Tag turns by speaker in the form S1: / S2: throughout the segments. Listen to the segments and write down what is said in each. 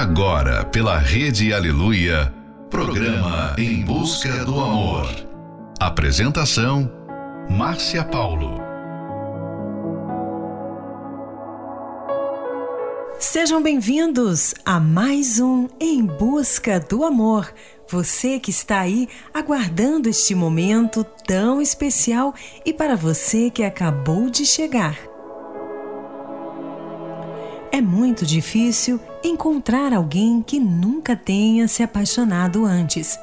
S1: Agora, pela Rede Aleluia, programa Em Busca do Amor. Apresentação: Márcia Paulo.
S2: Sejam bem-vindos a mais um Em Busca do Amor. Você que está aí aguardando este momento tão especial e para você que acabou de chegar. É muito difícil encontrar alguém que nunca tenha se apaixonado antes,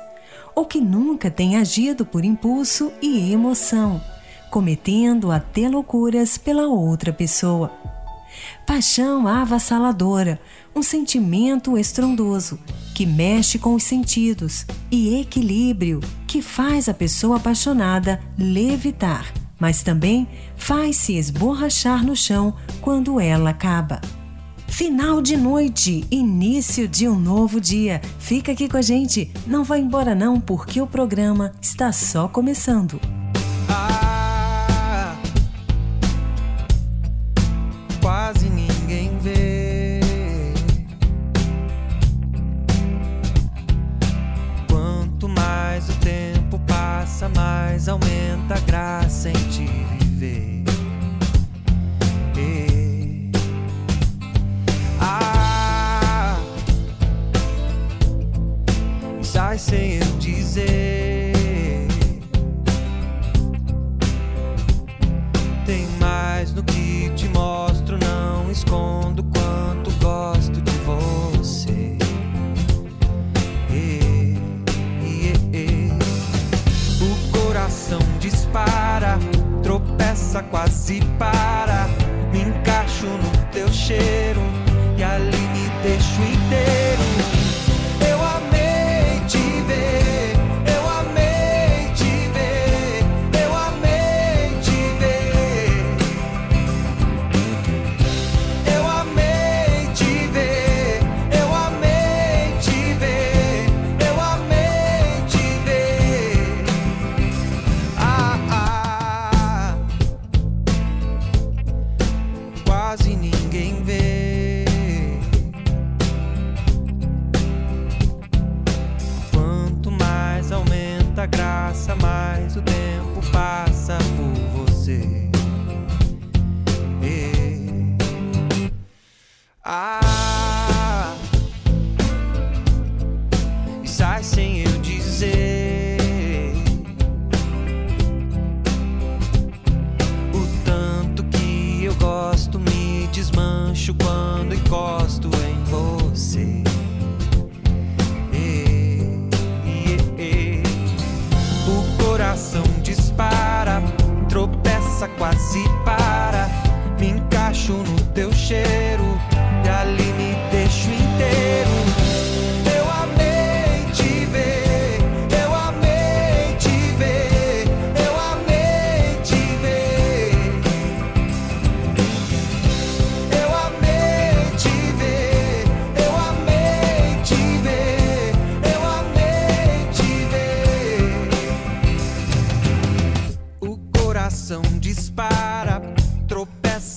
S2: ou que nunca tenha agido por impulso e emoção, cometendo até loucuras pela outra pessoa. Paixão avassaladora, um sentimento estrondoso que mexe com os sentidos e equilíbrio que faz a pessoa apaixonada levitar, mas também faz se esborrachar no chão quando ela acaba. Final de noite, início de um novo dia. Fica aqui com a gente, não vai embora não, porque o programa está só começando.
S3: Ah, quase ninguém vê. Quanto mais o tempo passa, mais aumenta a graça em te sem eu dizer. Tem mais no que te mostro, não escondo quanto gosto de você. E, e, e, o coração dispara, tropeça, quase para. Me encaixo no teu cheiro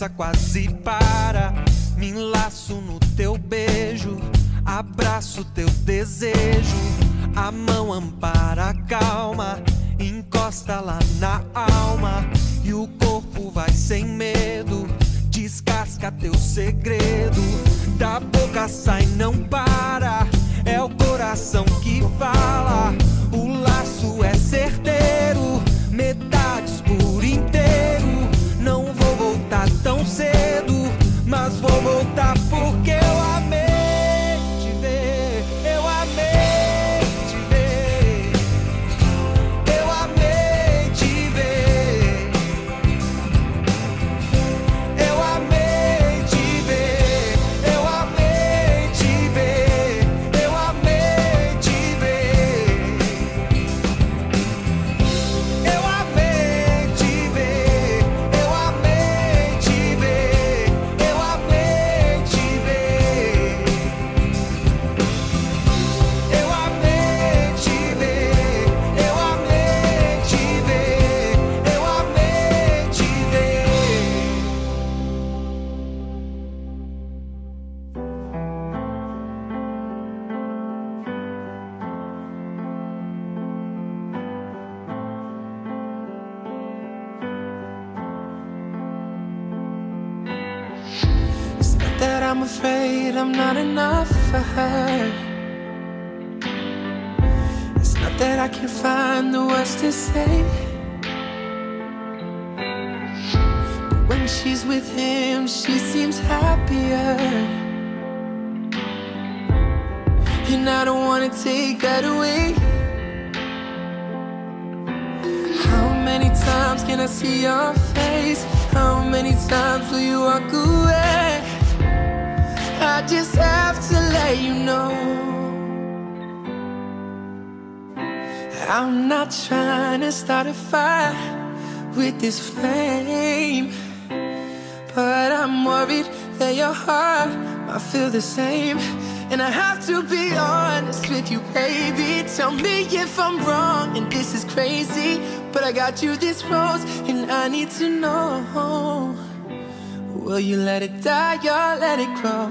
S3: quase para. Me enlaço no
S4: teu beijo, abraço teu
S3: desejo. A mão ampara a calma, encosta lá na alma. E o corpo vai sem medo, descasca teu segredo. Da boca sai, não para. É o coração que fala, o laço é certeiro. Metade tão cedo, mas vou voltar porque
S4: not enough for her. It's not that I can find the words to say. But when she's with him, she seems happier. And I don't wanna take that away. How many times can I see your face? How many times will you walk away? I just have to let you know. I'm not trying to start a fire with this flame But I'm worried that your heart might feel the same. And I have to be honest with you, baby. Tell me if I'm wrong and this is crazy But I got you this rose and I need to know Will you let it die or let it grow?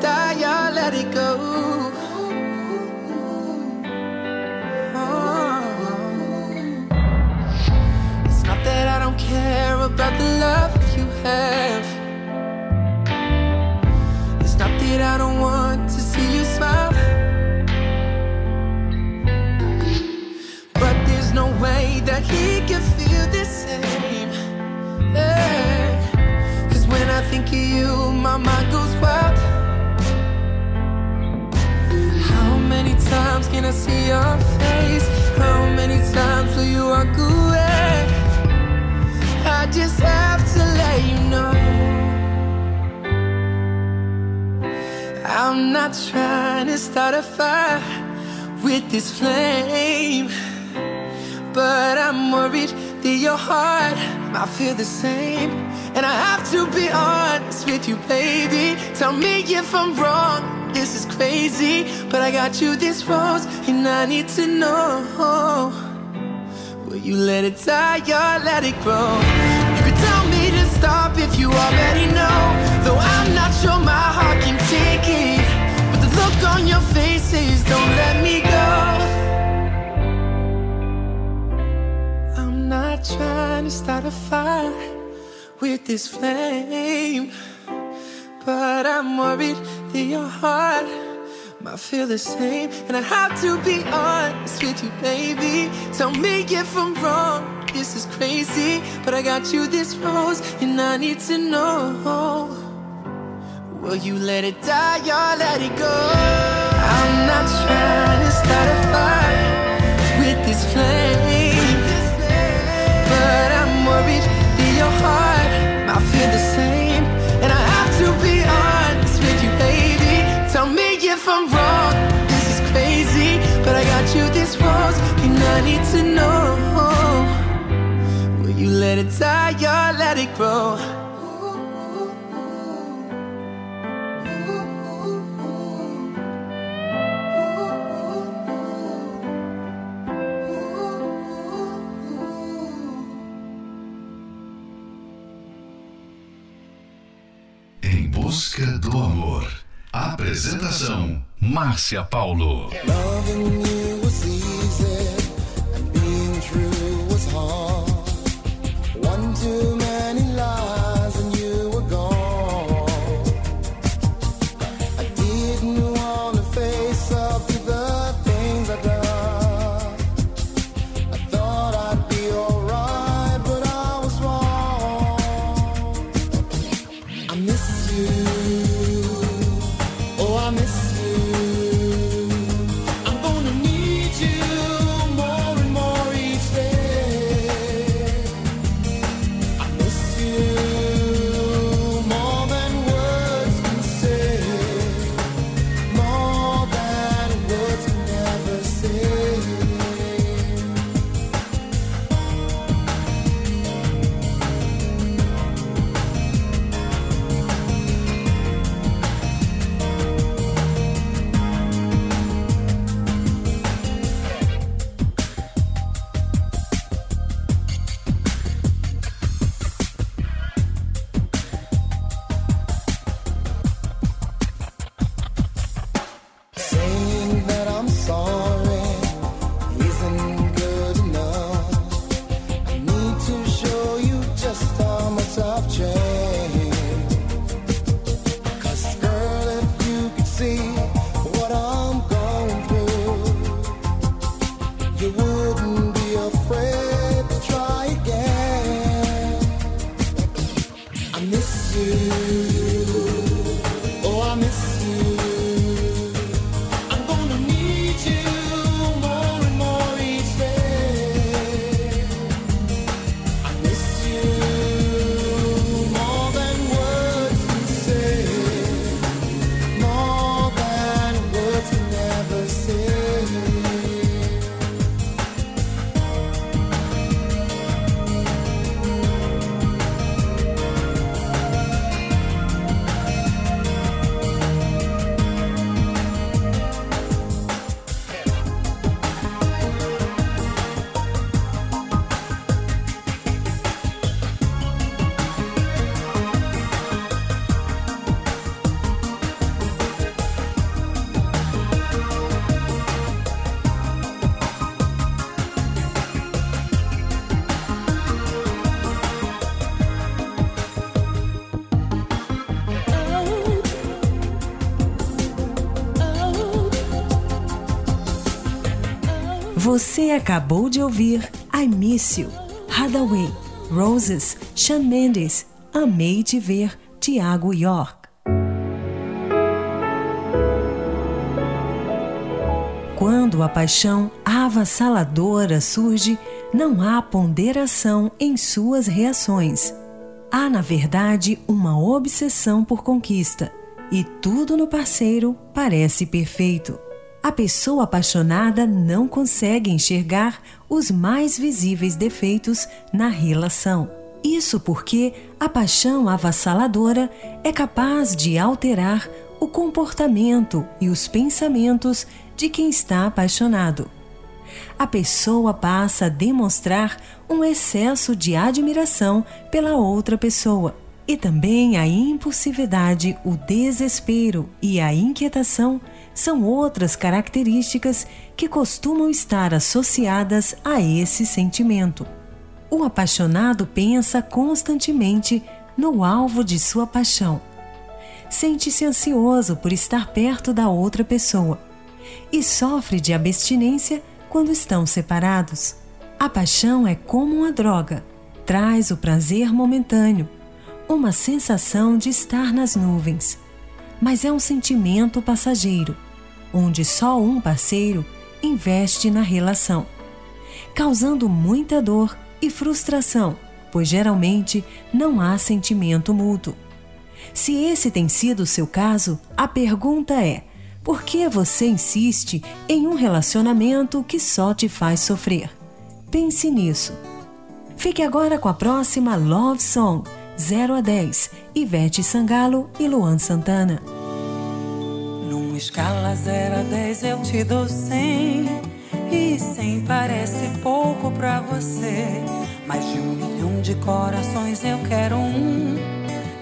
S4: Die or let it go? Oh. It's not that I don't care about the love you have. It's not that I don't want he can feel the same. Yeah. Cause when I think of you, my mind goes wild. How many times can I see your face? How many times will you walk away? I just have to let you know. I'm not trying to start a fire with this flame. But I'm worried that your heart might feel the same. And I have to be honest with you, baby. Tell me if I'm wrong. This is crazy. But I got you this rose, and I need to know. Will you let it die or let it grow? You could tell me to stop if you already know. Though I'm not sure my heart can take it. But the look on your face says, don't let me trying to start a fire with this flame. But I'm worried that your heart might feel the same. And I have to be honest with you, baby. Tell me if I'm wrong. This is crazy. But I got you this rose, and I need to know. Will you let it die or let it go? I'm not trying to start a fire with this flame. But I'm worried that your heart might feel the same. And I have to be honest with you, baby. Tell me if I'm wrong. This is crazy. But I got you this rose, and I need to know. Will you let it die or let it grow?
S5: Busca do amor. Apresentação: Márcia Paulo.
S6: Miss. promise.
S2: Você acabou de ouvir I Miss You, Hathaway, Roses, Shawn Mendes, Amei Te Ver, Tiago York. Quando a paixão avassaladora surge, não há ponderação em suas reações. Há, na verdade, uma obsessão por conquista, e tudo no parceiro parece perfeito. A pessoa apaixonada não consegue enxergar os mais visíveis defeitos na relação. Isso porque a paixão avassaladora é capaz de alterar o comportamento e os pensamentos de quem está apaixonado. A pessoa passa a demonstrar um excesso de admiração pela outra pessoa e também a impulsividade, o desespero e a inquietação são outras características que costumam estar associadas a esse sentimento. O apaixonado pensa constantemente no alvo de sua paixão. Sente-se ansioso por estar perto da outra pessoa e sofre de abstinência quando estão separados. A paixão é como uma droga, traz o prazer momentâneo, uma sensação de estar nas nuvens, mas é um sentimento passageiro onde só um parceiro investe na relação, causando muita dor e frustração, pois geralmente não há sentimento mútuo. Se esse tem sido o seu caso, a pergunta é: por que você insiste em um relacionamento que só te faz sofrer? Pense nisso. Fique agora com a próxima Love Song 0 a 10, Ivete Sangalo e Luan Santana.
S7: Escala 0 a 10 eu te dou 100 E 100 parece pouco pra você. Mais de um milhão de corações eu quero um.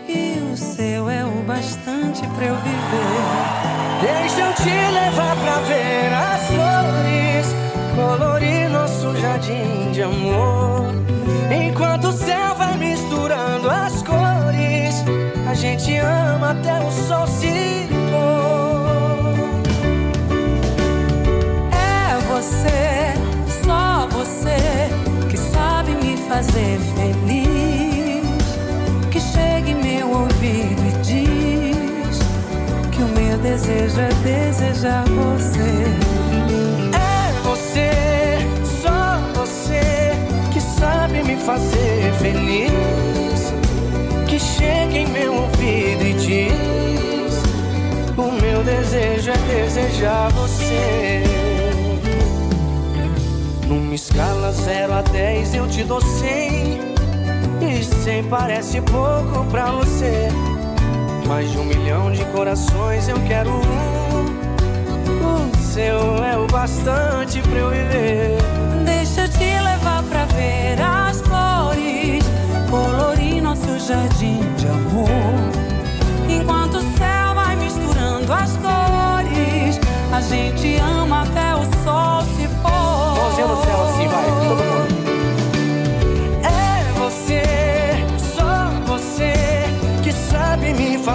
S7: E o seu é o bastante pra eu viver.
S8: Deixa eu te levar pra ver as flores. Colorir nosso jardim de amor. Enquanto o céu vai as cores A gente ama até o sol se
S7: você, só você que sabe me fazer feliz. Que chegue meu ouvido e diz que o meu desejo é desejar você.
S8: É você, só você que sabe me fazer feliz. Chegue em meu ouvido e diz: O meu desejo é desejar você. Numa escala 0 a 10 eu te dou 100 E 100 parece pouco pra você Mais de um milhão de corações eu quero um O seu é o bastante pra eu viver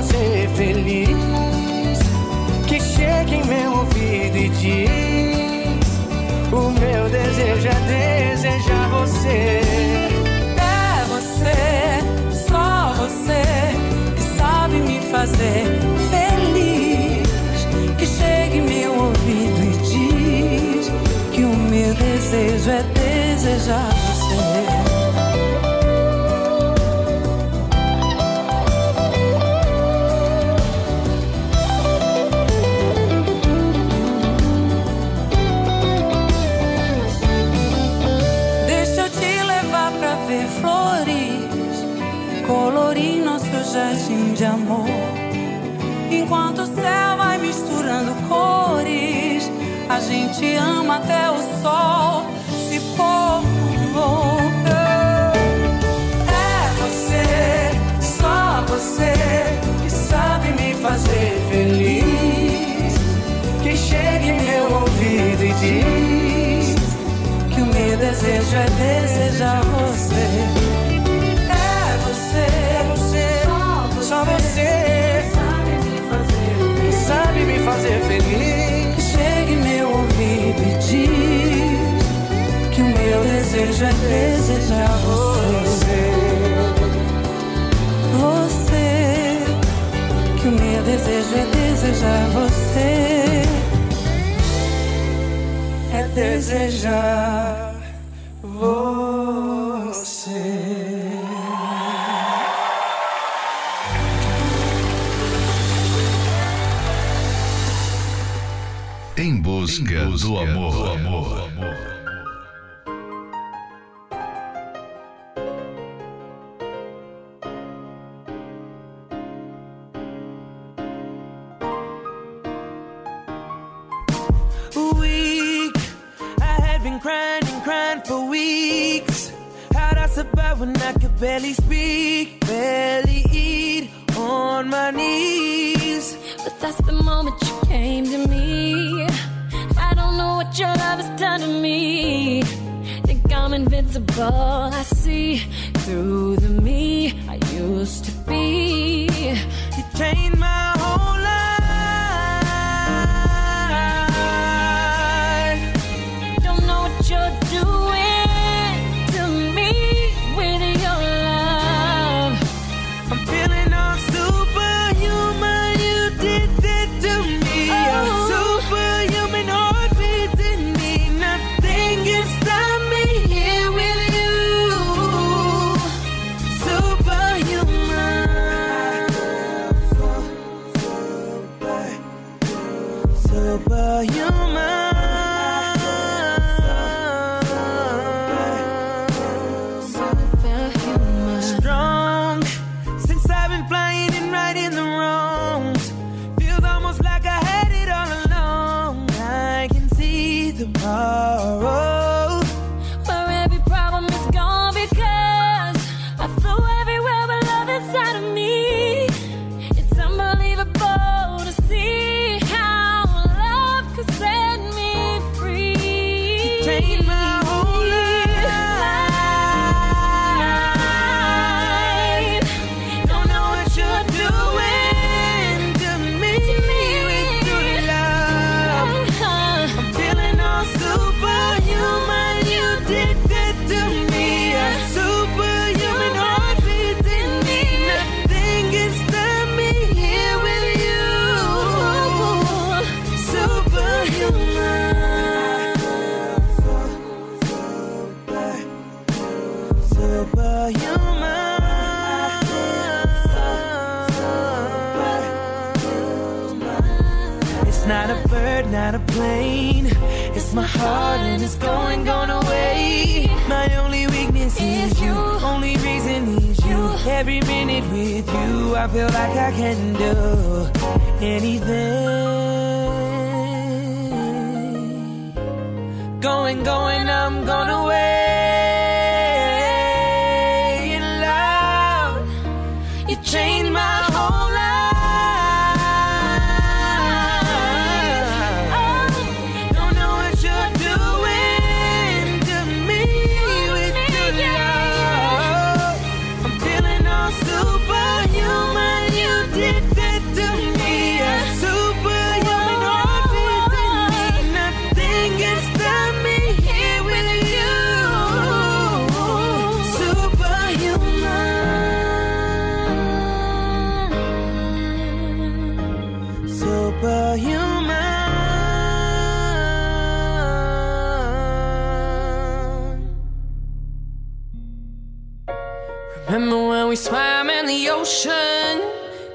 S7: ser feliz. Que chegue em meu ouvido e diz: O
S8: meu desejo é desejar você. É você, só você, que sabe me fazer feliz. Que chegue em meu ouvido e diz: Que o meu desejo é desejar
S7: amor. Enquanto o céu vai misturando cores, a gente ama até o sol se pôr. É você, só você, que sabe me fazer feliz. Que chega em meu ouvido e diz que o meu desejo é desejar você. fazer feliz. chegue meu ouvido e diz que o meu desejo é desejar você. Você, que o meu desejo é desejar você. É desejar.
S5: Deus amor, amor.
S4: Weak, I had been crying and crying for weeks. How'd I survive when I could barely speak?
S3: Oh.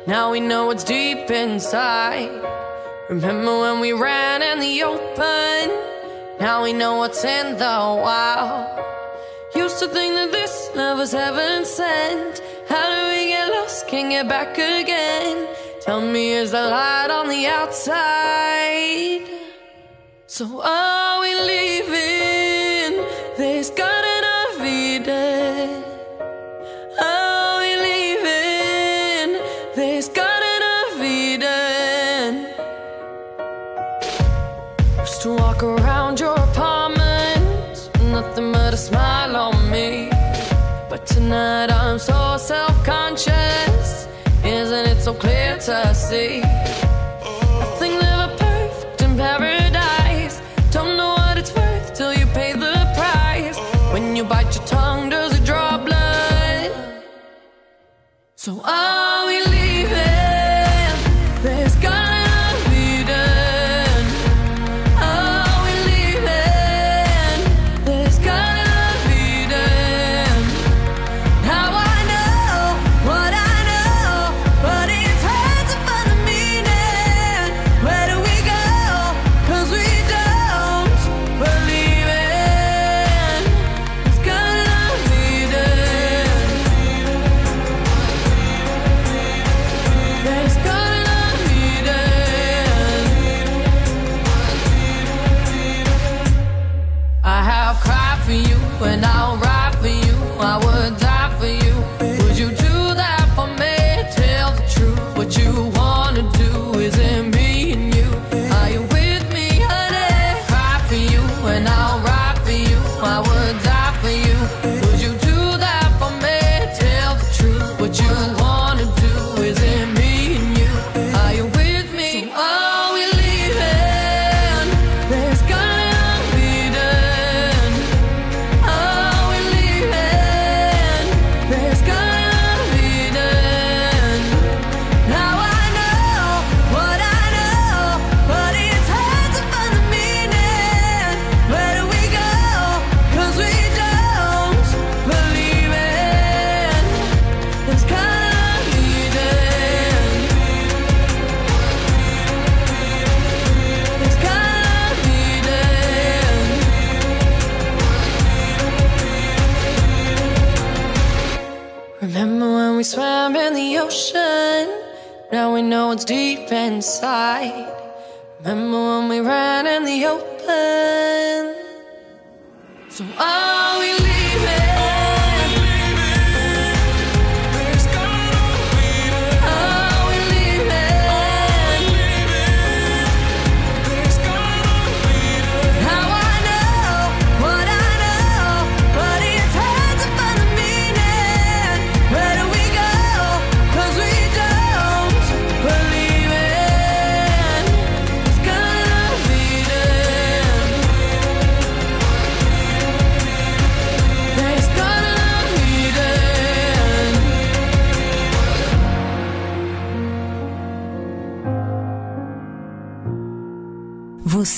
S9: Now we know what's deep inside. Remember when we ran in the open? Now we know what's in the wild. Used to think that this love was heaven sent. How do we get lost? Can't get back again. Tell me, is the light on the outside? So are we leaving this Tonight I'm so self conscious. Isn't it so clear to see? Nothing's ever perfect in paradise. Don't know what it's worth till you pay the price. When you bite your tongue, does it draw blood? So are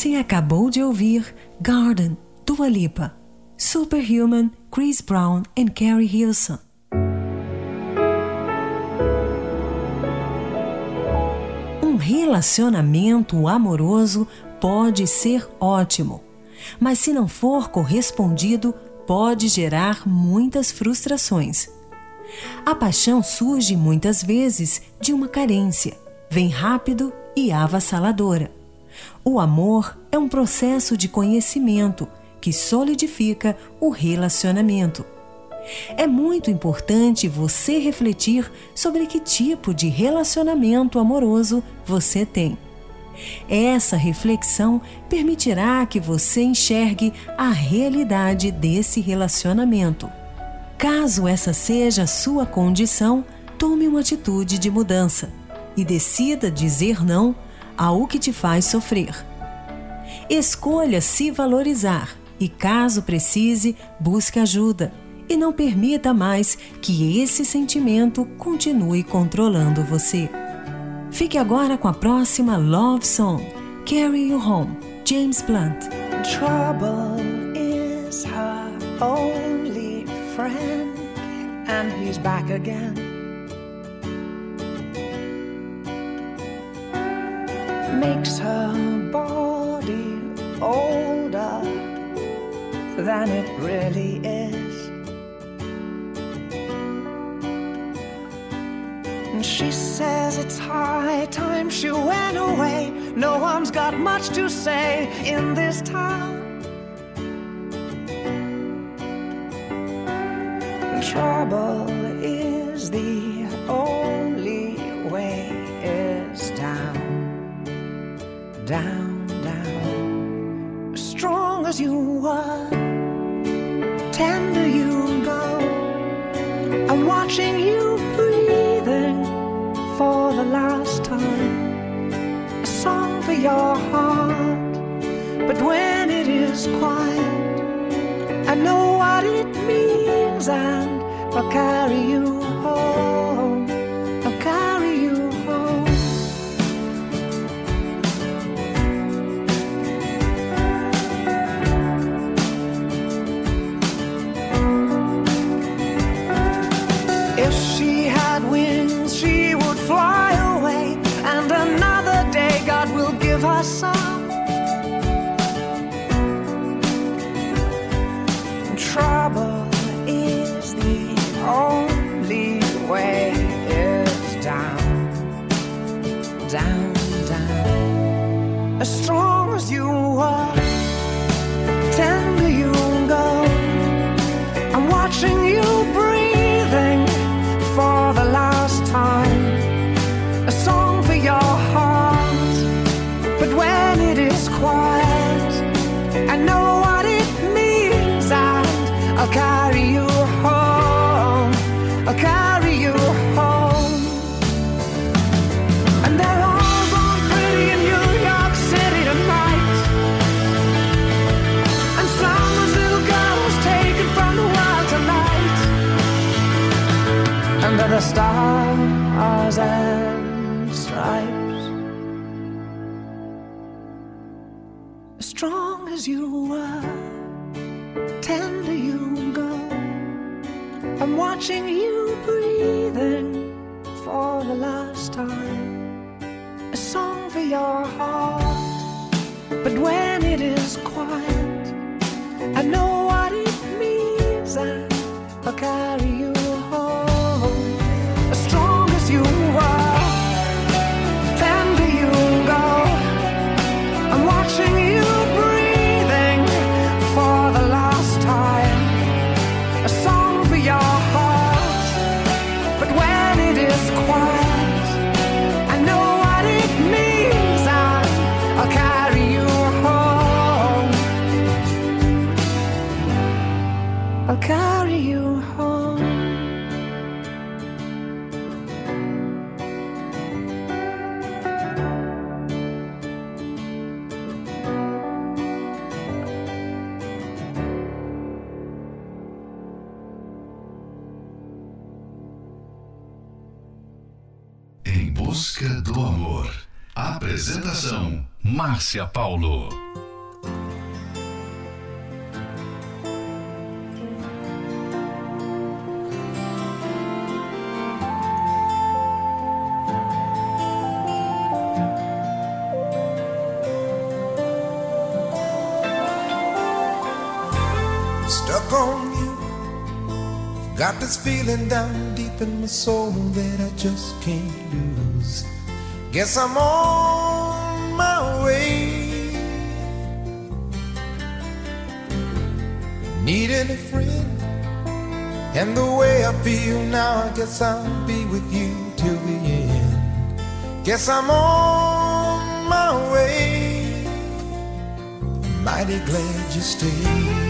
S2: Você acabou de ouvir Garden, Dua Lipa, Superhuman, Chris Brown e Carrie Hilson. Um relacionamento amoroso pode ser ótimo, mas se não for correspondido, pode gerar muitas frustrações. A paixão surge muitas vezes de uma carência, vem rápido e avassaladora. O amor é um processo de conhecimento que solidifica o relacionamento. É muito importante você refletir sobre que tipo de relacionamento amoroso você tem. Essa reflexão permitirá que você enxergue a realidade desse relacionamento. Caso essa seja a sua condição, tome uma atitude de mudança e decida dizer não ao que te faz sofrer. Escolha se valorizar e, caso precise, busque ajuda e não permita mais que esse sentimento continue controlando você. Fique agora com a próxima Love Song, Carry You Home, James Blunt.
S10: Trouble is her only friend, and he's back again. Makes her body older than it really is. And she says it's high time she went away. No one's got much to say in this town. Trouble is down, down. Strong as you were, tender you go. I'm watching you breathing for the last time. A song for your heart, but when it is quiet, I know what it means and I'll carry you as you are, tender you go. I'm watching you breathing
S5: Márcia Paulo.
S4: stuck on you. Got this feeling down deep in my soul that I just can't lose. Guess I'm on my way. Needing a friend. And the way I feel now, I guess I'll be with you till the end. Guess I'm on my way. Mighty glad you stayed.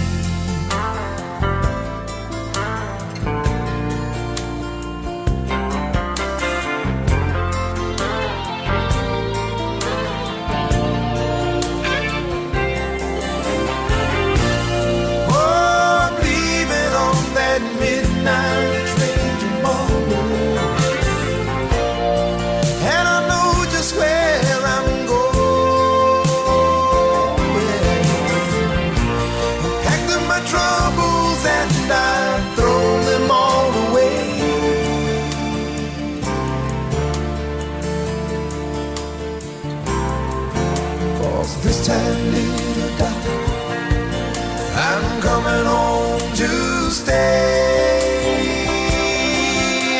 S6: Cause this time, little darling. I'm coming home to stay.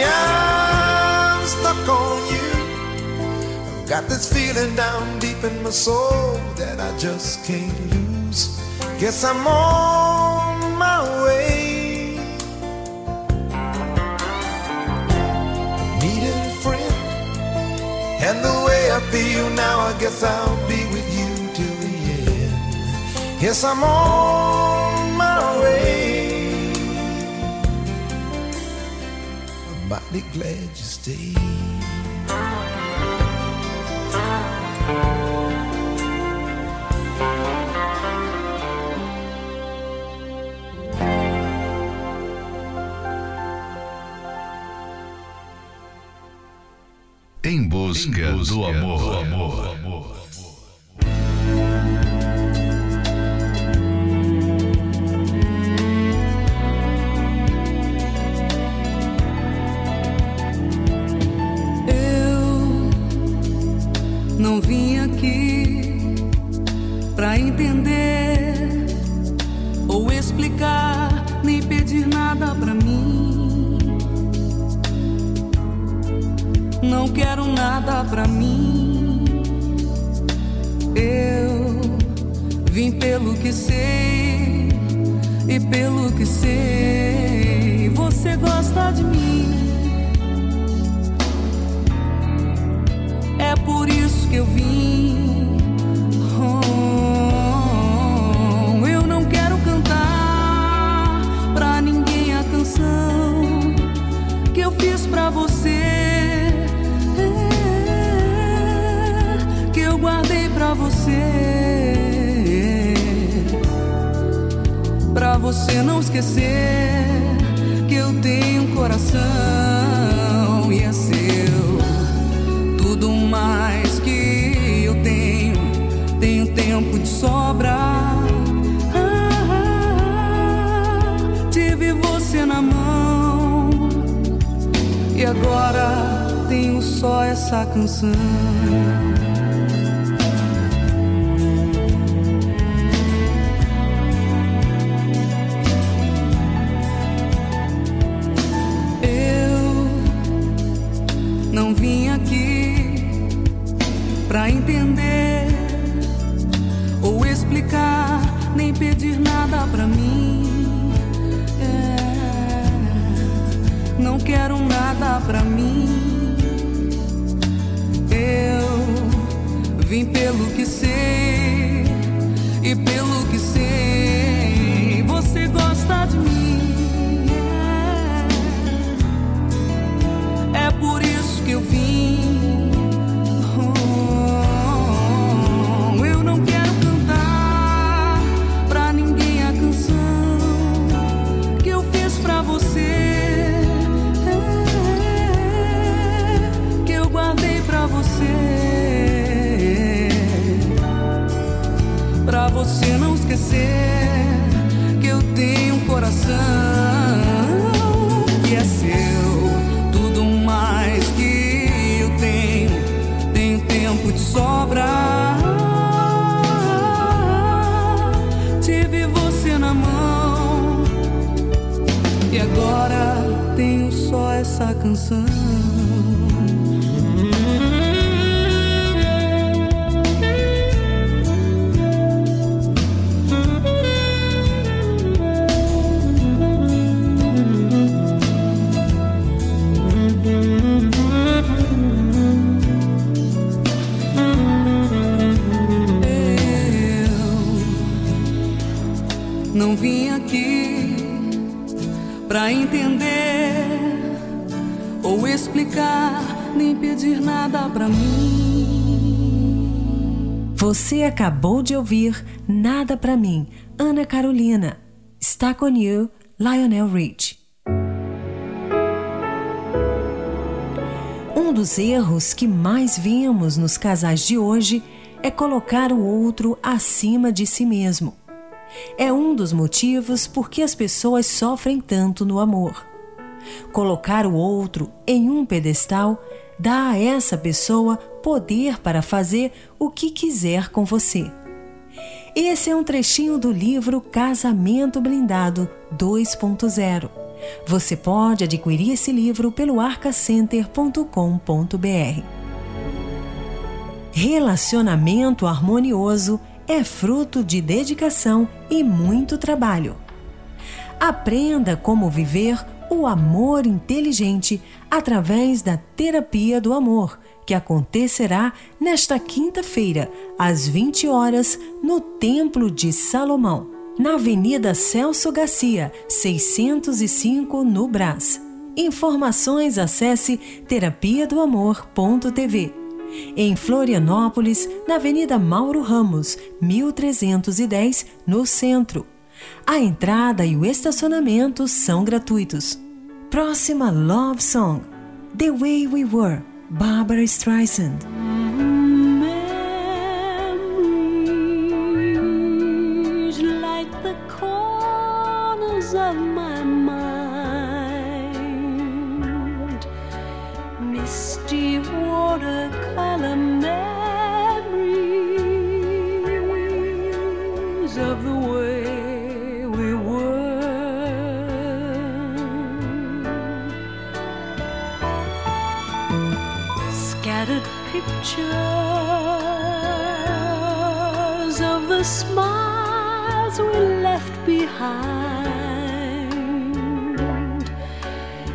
S6: I'm stuck on you. I've got this feeling down deep in my soul that I just can't lose. Guess I'm on my way. Needed a friend, and the way I feel now, I guess I'll be Yes, I'm on my way. I'm mighty glad you stayed.
S1: Em busca, do amor.
S11: Eu pelo você não esquecer que eu tenho um coração e é seu tudo mais que eu tenho. Tenho tempo de sobra. Ah, tive você na mão e agora tenho só essa canção. Pelo que esquecer que eu tenho um coração que é seu. Tudo mais que eu tenho, tenho tempo de sobra. Tive você na mão e agora tenho só essa canção. Pra entender ou explicar, nem pedir nada pra mim.
S2: Você acabou de ouvir Nada Pra Mim, Ana Carolina. Stuck on You, Lionel Rich. Um dos erros que mais vemos nos casais de hoje é colocar o outro acima de si mesmo. É um dos motivos por que as pessoas sofrem tanto no amor. Colocar o outro em um pedestal dá a essa pessoa poder para fazer o que quiser com você. Esse é um trechinho do livro Casamento Blindado 2.0. Você pode adquirir esse livro pelo arcacenter.com.br. Relacionamento harmonioso é fruto de dedicação e muito trabalho. Aprenda como viver o amor inteligente através da terapia do amor, que acontecerá nesta quinta-feira, às 20 horas, no Templo de Salomão, na Avenida Celso Garcia, 605, no Brás. Informações acesse terapia do amor.tv. Em Florianópolis, na Avenida Mauro Ramos, 1310, no centro. A entrada e o estacionamento são gratuitos. Próxima Love Song: The Way We Were, Barbara Streisand.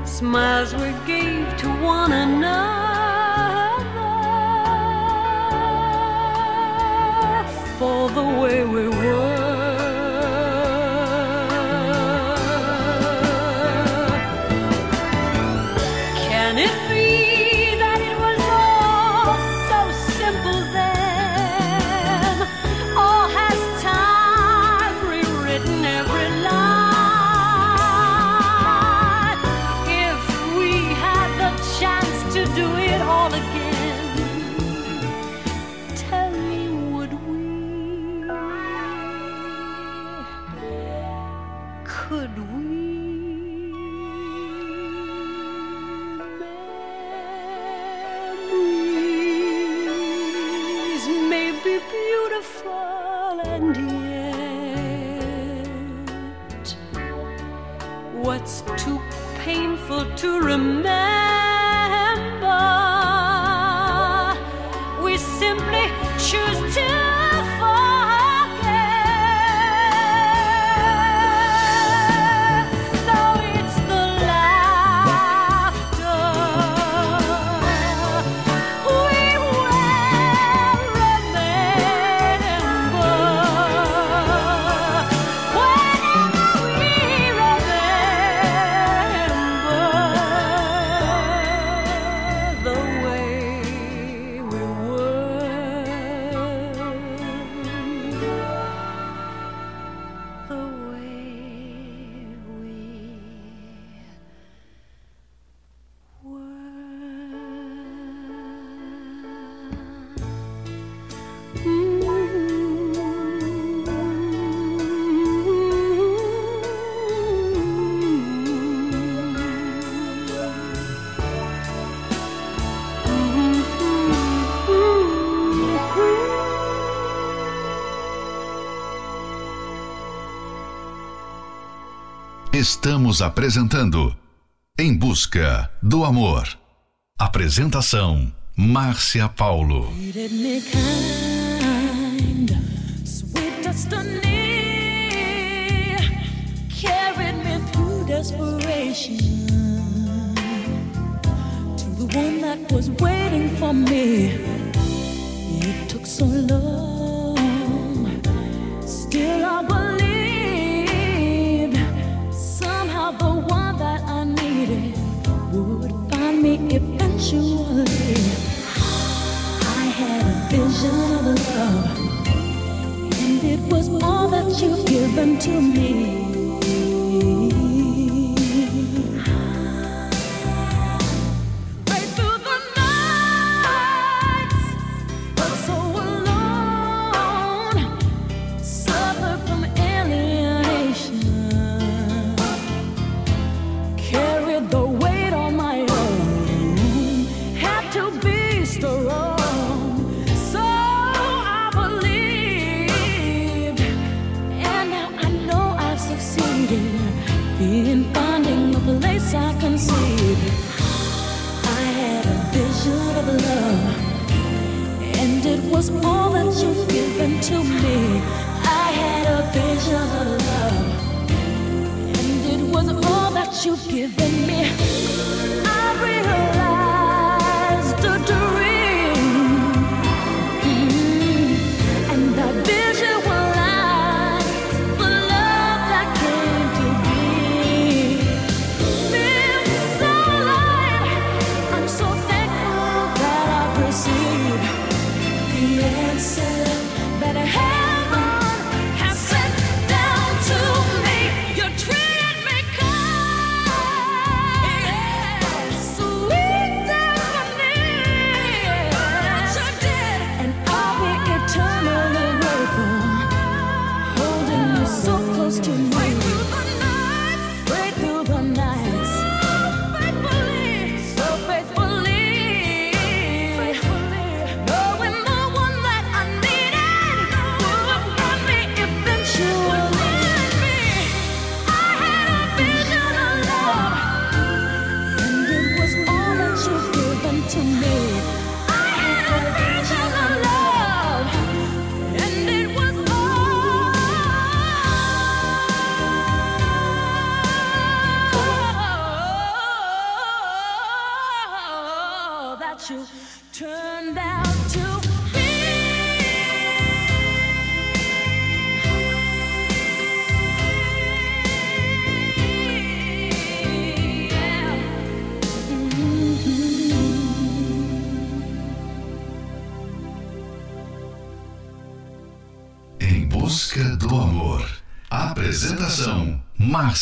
S12: Smiles we gave to one another for the way we were. Beautiful and yet what's too painful to remember
S5: Estamos apresentando Em Busca do Amor. Apresentação: Márcia Paulo.
S12: Desperation to the one that was waiting for me. It took so long, you wanna. I had a vision of love, and it was all that you've given to me.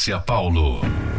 S5: Márcia Paulo.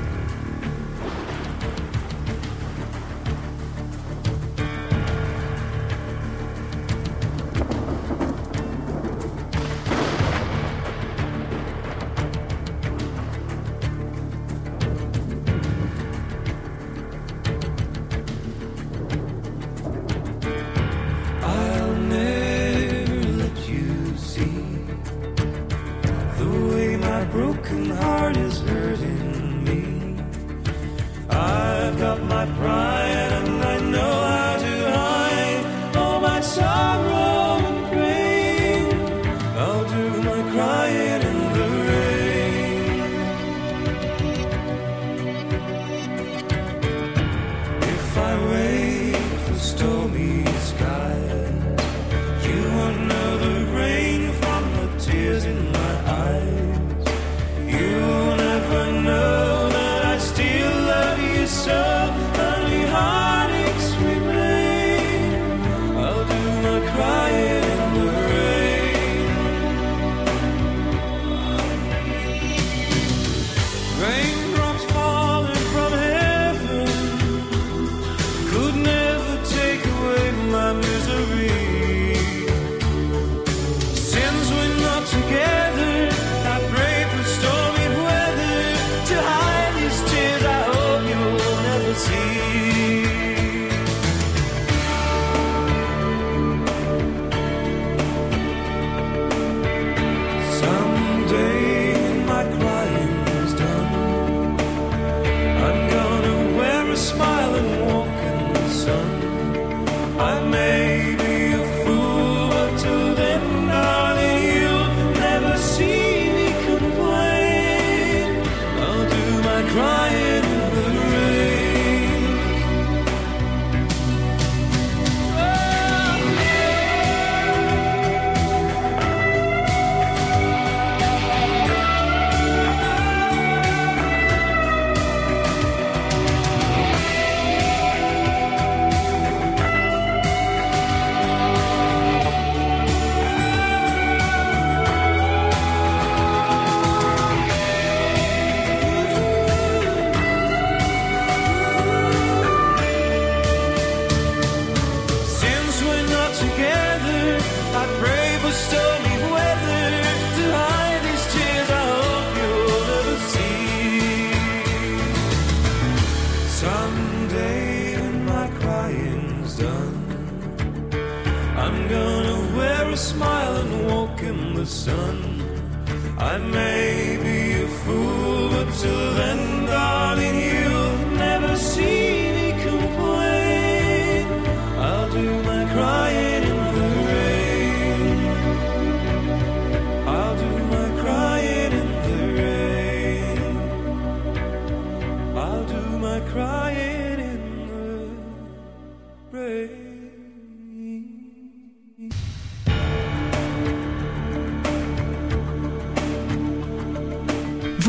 S4: Someday when my
S5: crying's done, I'm gonna wear a smile and walk in the sun. I may be a fool, but till then, darling, you'll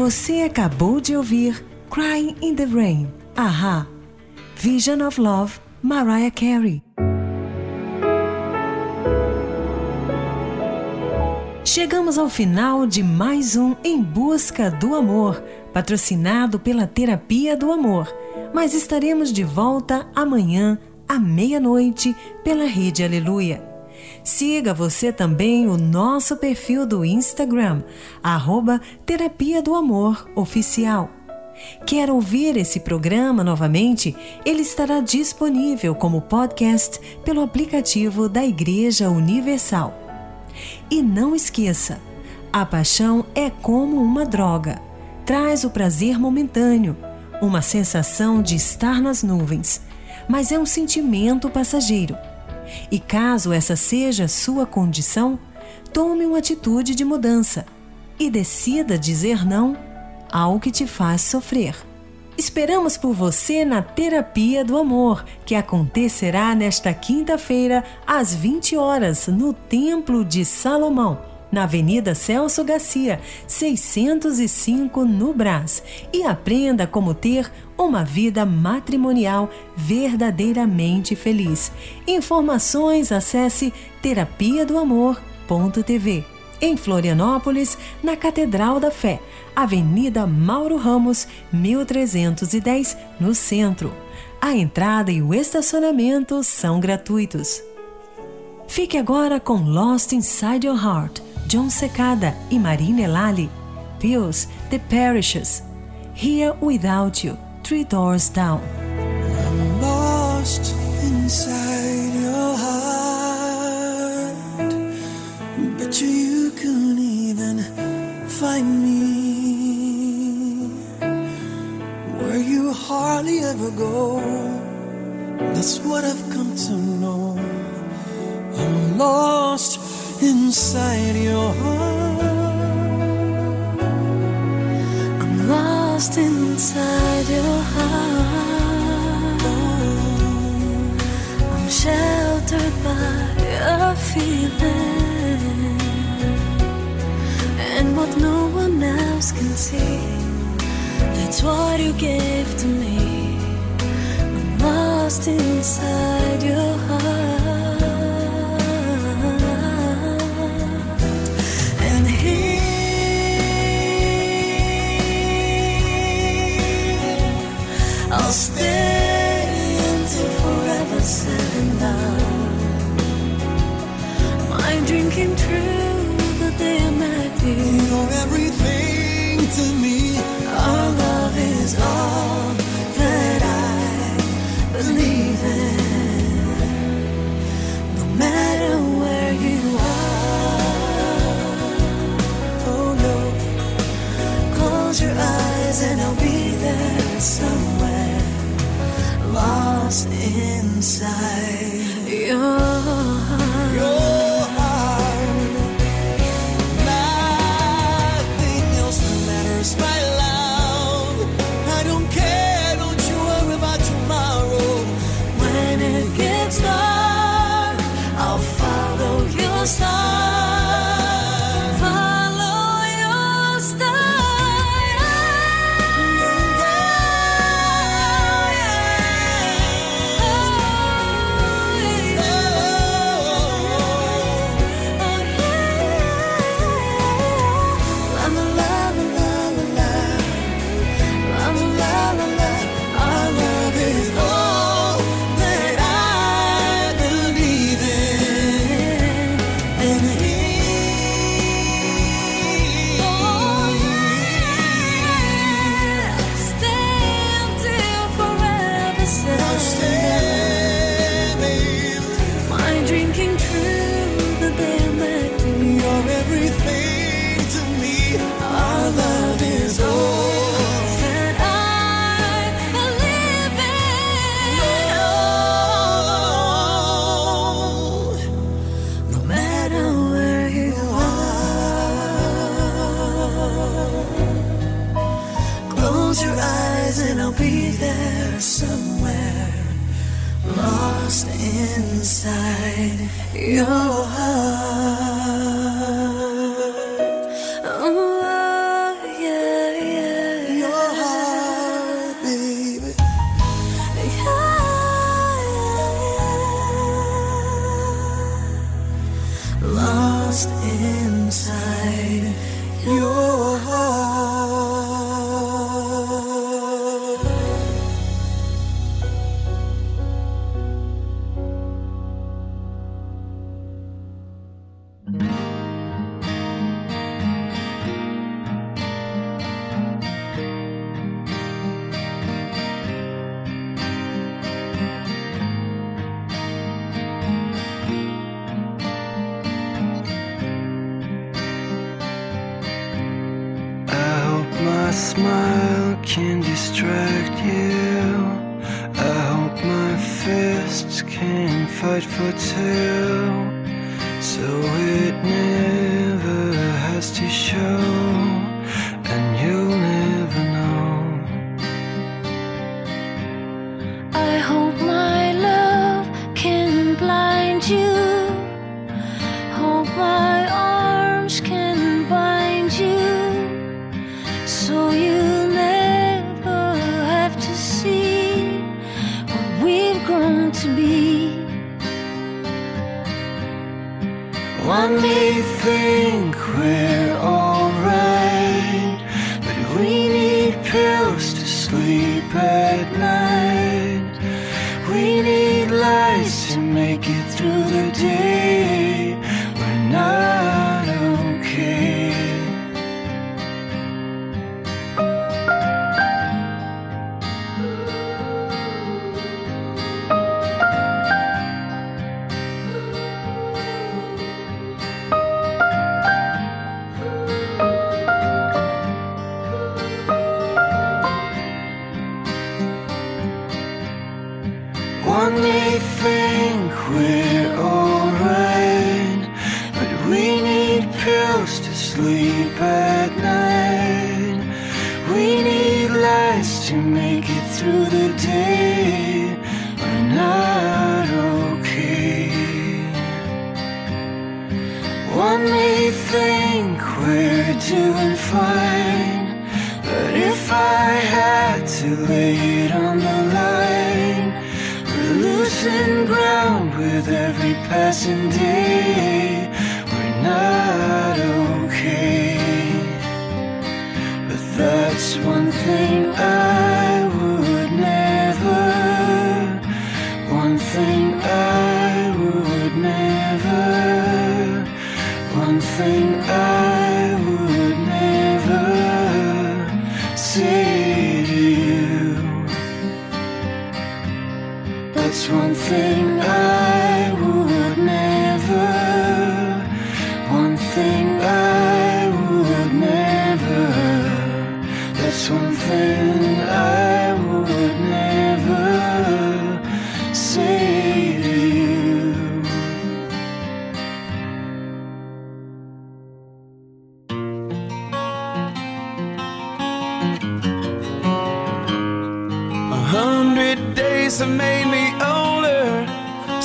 S2: Você acabou de ouvir Crying in the Rain, Aha, Vision of Love, Mariah Carey. Chegamos ao final de mais um Em Busca do Amor, patrocinado pela Terapia do Amor. Mas estaremos de volta amanhã, à meia-noite, pela Rede Aleluia. Siga você também o nosso perfil do Instagram, arroba Terapia do Amor Oficial. Quer ouvir esse programa novamente? Ele estará disponível como podcast pelo aplicativo da Igreja Universal. E não esqueça, a paixão é como uma droga. Traz o prazer momentâneo, uma sensação de estar nas nuvens, mas é um sentimento passageiro. E caso essa seja sua condição, tome uma atitude de mudança e decida dizer não ao que te faz sofrer. Esperamos por você na Terapia do Amor, que acontecerá nesta quinta-feira, às 20 horas, no Templo de Salomão, na Avenida Celso Garcia, 605, no Brás. E aprenda como ter uma vida matrimonial verdadeiramente feliz. Informações acesse terapia do amor.tv. Em Florianópolis, na Catedral da Fé, Avenida Mauro Ramos, 1310, no centro. A entrada e o estacionamento são gratuitos. Fique agora com Lost Inside Your Heart, John Secada e Marina Elali. Pills, The Parishes. Here Without You, Three Doors Down.
S5: lost inside your heart. Bet you you couldn't even find me. Where you hardly ever go. That's what I've come to know. I'm lost inside your heart.
S13: I'm lost inside your heart. I'm sheltered by a feeling, and what no one else can see. That's what you gave to me. I'm lost inside your heart. drinking through the day and night.
S5: You're everything to me.
S13: inside
S5: you.
S14: inside your heart.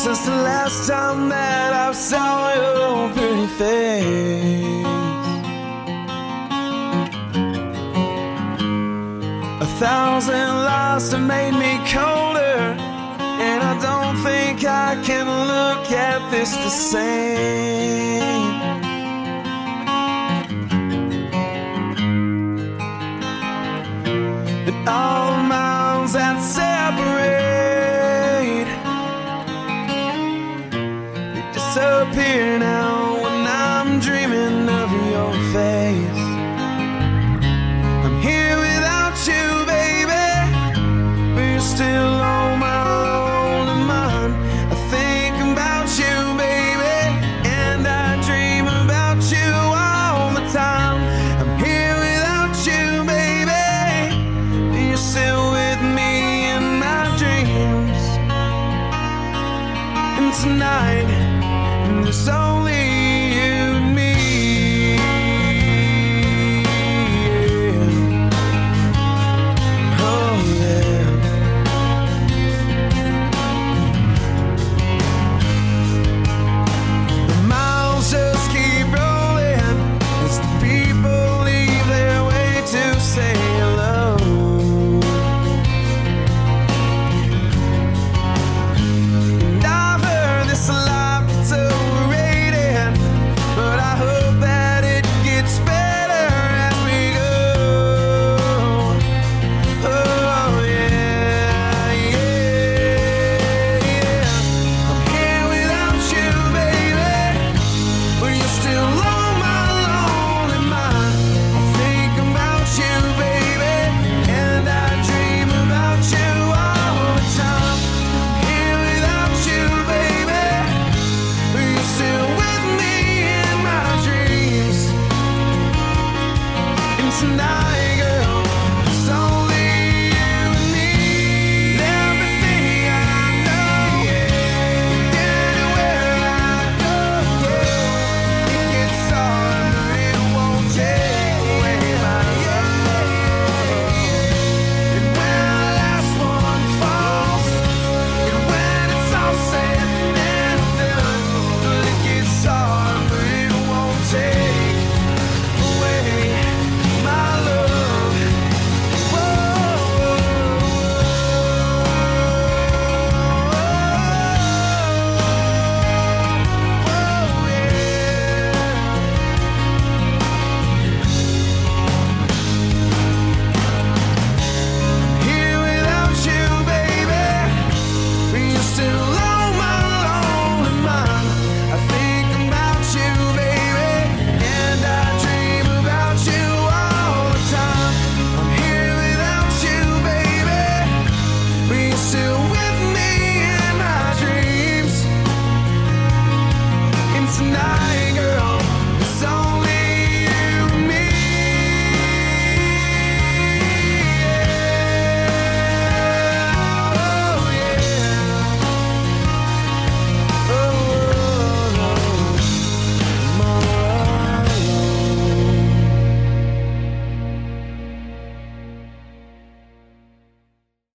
S3: Since the last time that I saw your pretty face, a thousand lies have made me colder, and I don't think I can look at this the same.